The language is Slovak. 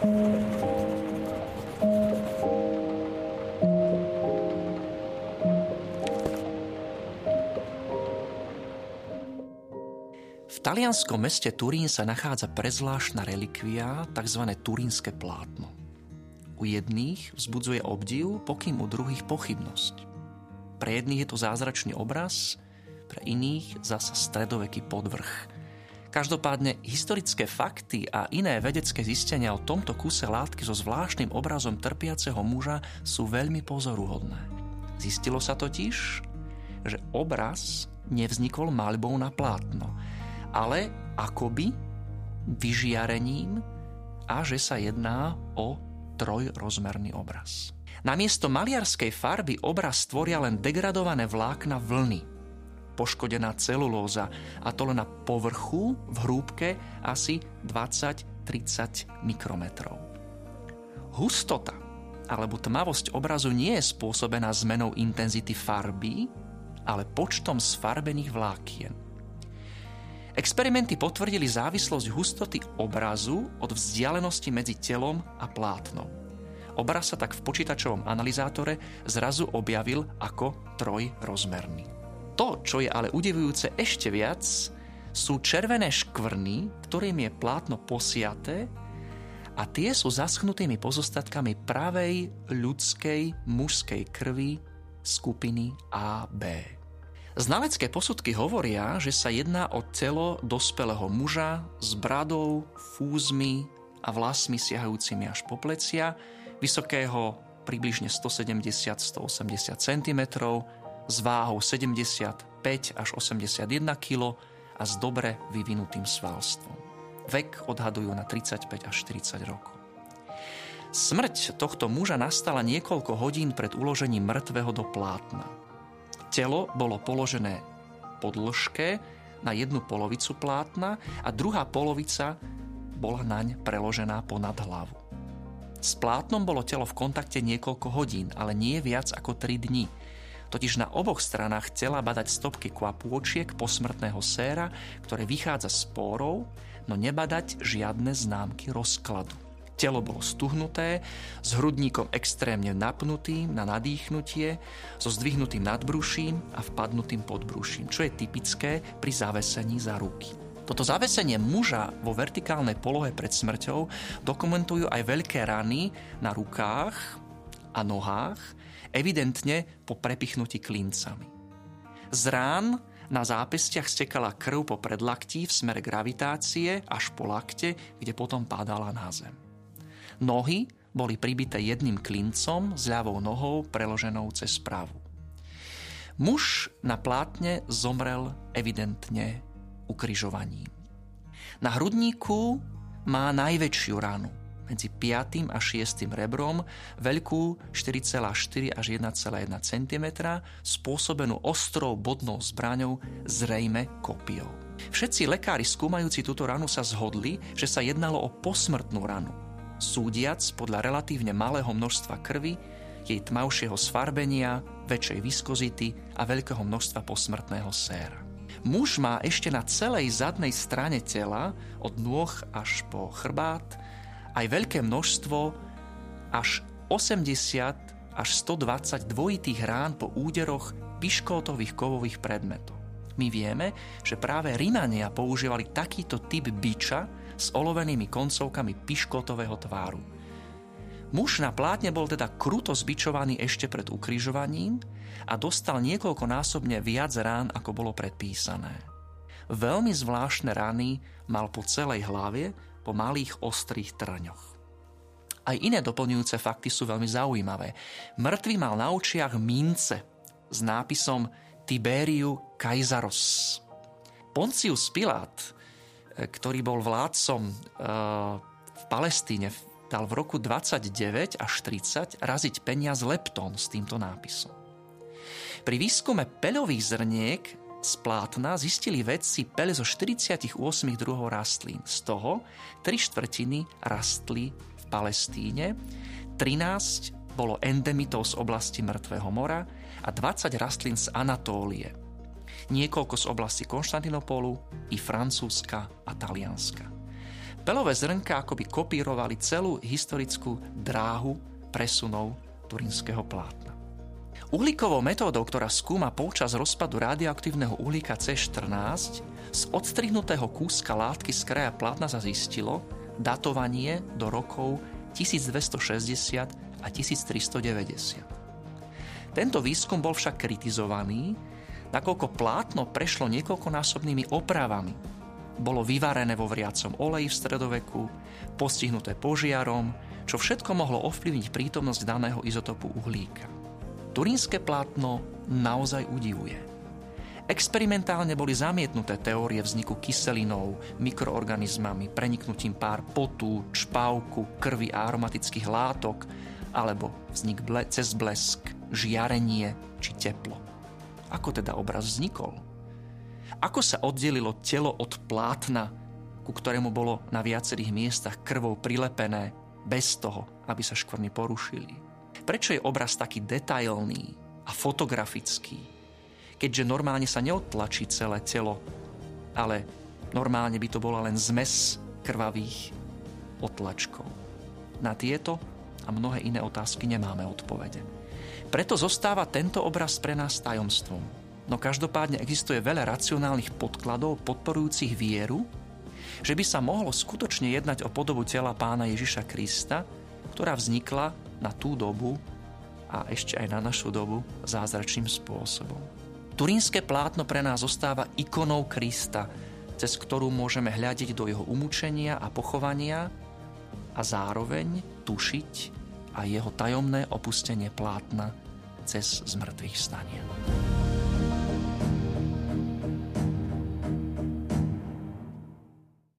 V talianskom meste Turín sa nachádza prezvláštna relikvia, tzv. turínske plátno. U jedných vzbudzuje obdiv, pokým u druhých pochybnosť. Pre jedných je to zázračný obraz, pre iných zasa stredoveký podvrh. Každopádne historické fakty a iné vedecké zistenia o tomto kuse látky so zvláštnym obrazom trpiaceho muža sú veľmi pozoruhodné. Zistilo sa totiž, že obraz nevznikol maľbou na plátno, ale akoby vyžiarením a že sa jedná o trojrozmerný obraz. Namiesto maliarskej farby obraz tvoria len degradované vlákna vlny, poškodená celulóza a to len na povrchu v hrúbke asi 20-30 mikrometrov. Hustota alebo tmavosť obrazu nie je spôsobená zmenou intenzity farby, ale počtom sfarbených vlákien. Experimenty potvrdili závislosť hustoty obrazu od vzdialenosti medzi telom a plátnom. Obraz sa tak v počítačovom analyzátore zrazu objavil ako trojrozmerný. To, čo je ale udivujúce ešte viac, sú červené škvrny, ktorým je plátno posiaté a tie sú zaschnutými pozostatkami pravej ľudskej mužskej krvi skupiny AB. Znalecké posudky hovoria, že sa jedná o telo dospelého muža s bradou, fúzmi a vlasmi siahajúcimi až po plecia, vysokého približne 170-180 cm, s váhou 75 až 81 kg a s dobre vyvinutým svalstvom. Vek odhadujú na 35 až 40 rokov. Smrť tohto muža nastala niekoľko hodín pred uložením mŕtvého do plátna. Telo bolo položené po dĺžke na jednu polovicu plátna a druhá polovica bola naň preložená ponad hlavu. S plátnom bolo telo v kontakte niekoľko hodín, ale nie viac ako 3 dní. Totiž na oboch stranách tela badať stopky kvapôčiek posmrtného séra, ktoré vychádza z pórov, no nebadať žiadne známky rozkladu. Telo bolo stuhnuté, s hrudníkom extrémne napnutým na nadýchnutie, so zdvihnutým nadbruším a vpadnutým podbruším, čo je typické pri zavesení za ruky. Toto zavesenie muža vo vertikálnej polohe pred smrťou dokumentujú aj veľké rany na rukách a nohách, evidentne po prepichnutí klincami. Z rán na zápestiach stekala krv po predlaktí v smere gravitácie až po lakte, kde potom padala na zem. Nohy boli pribité jedným klincom s ľavou nohou preloženou cez pravu. Muž na plátne zomrel evidentne ukrižovaním. Na hrudníku má najväčšiu ranu medzi 5. a 6. rebrom, veľkú 4,4 až 1,1 cm, spôsobenú ostrou bodnou zbraňou, zrejme kopiou. Všetci lekári skúmajúci túto ranu sa zhodli, že sa jednalo o posmrtnú ranu, súdiac podľa relatívne malého množstva krvi, jej tmavšieho sfarbenia, väčšej viskozity a veľkého množstva posmrtného séra. Muž má ešte na celej zadnej strane tela, od nôh až po chrbát, aj veľké množstvo až 80 až 120 dvojitých rán po úderoch piškótových kovových predmetov. My vieme, že práve Rimania používali takýto typ biča s olovenými koncovkami piškotového tváru. Muž na plátne bol teda kruto zbičovaný ešte pred ukrižovaním a dostal niekoľkonásobne viac rán, ako bolo predpísané. Veľmi zvláštne rany mal po celej hlave, po malých ostrých trňoch. Aj iné doplňujúce fakty sú veľmi zaujímavé. Mŕtvy mal na očiach mince s nápisom Tiberiu Kaisaros. Poncius Pilát ktorý bol vládcom eh, v Palestíne, dal v roku 29 až 30 raziť peniaz leptón s týmto nápisom. Pri výskume peľových zrniek z plátna zistili vedci pele zo 48 druhov rastlín. Z toho 3 štvrtiny rastli v Palestíne, 13 bolo endemitov z oblasti Mŕtvého mora a 20 rastlín z Anatólie niekoľko z oblasti Konštantinopolu i Francúzska a Talianska. Pelové zrnka akoby kopírovali celú historickú dráhu presunov turínskeho plátna. Uhlíkovou metódou, ktorá skúma počas rozpadu radioaktívneho uhlíka C14, z odstrihnutého kúska látky z kraja plátna sa zistilo datovanie do rokov 1260 a 1390. Tento výskum bol však kritizovaný, nakoľko plátno prešlo niekoľkonásobnými opravami. Bolo vyvarené vo vriacom oleji v stredoveku, postihnuté požiarom, čo všetko mohlo ovplyvniť prítomnosť daného izotopu uhlíka. Turínske plátno naozaj udivuje. Experimentálne boli zamietnuté teórie vzniku kyselinov, mikroorganizmami, preniknutím pár potu, čpavku, krvi a aromatických látok, alebo vznik ble- cez blesk, žiarenie či teplo. Ako teda obraz vznikol? Ako sa oddelilo telo od plátna, ku ktorému bolo na viacerých miestach krvou prilepené, bez toho, aby sa škvrny porušili? Prečo je obraz taký detailný a fotografický? Keďže normálne sa neodtlačí celé telo, ale normálne by to bola len zmes krvavých otlačkov. Na tieto a mnohé iné otázky nemáme odpovede. Preto zostáva tento obraz pre nás tajomstvom. No každopádne existuje veľa racionálnych podkladov podporujúcich vieru, že by sa mohlo skutočne jednať o podobu tela pána Ježiša Krista, ktorá vznikla na tú dobu a ešte aj na našu dobu zázračným spôsobom. Turínske plátno pre nás zostáva ikonou Krista, cez ktorú môžeme hľadiť do jeho umúčenia a pochovania a zároveň tušiť aj jeho tajomné opustenie plátna cez zmrtvých stania.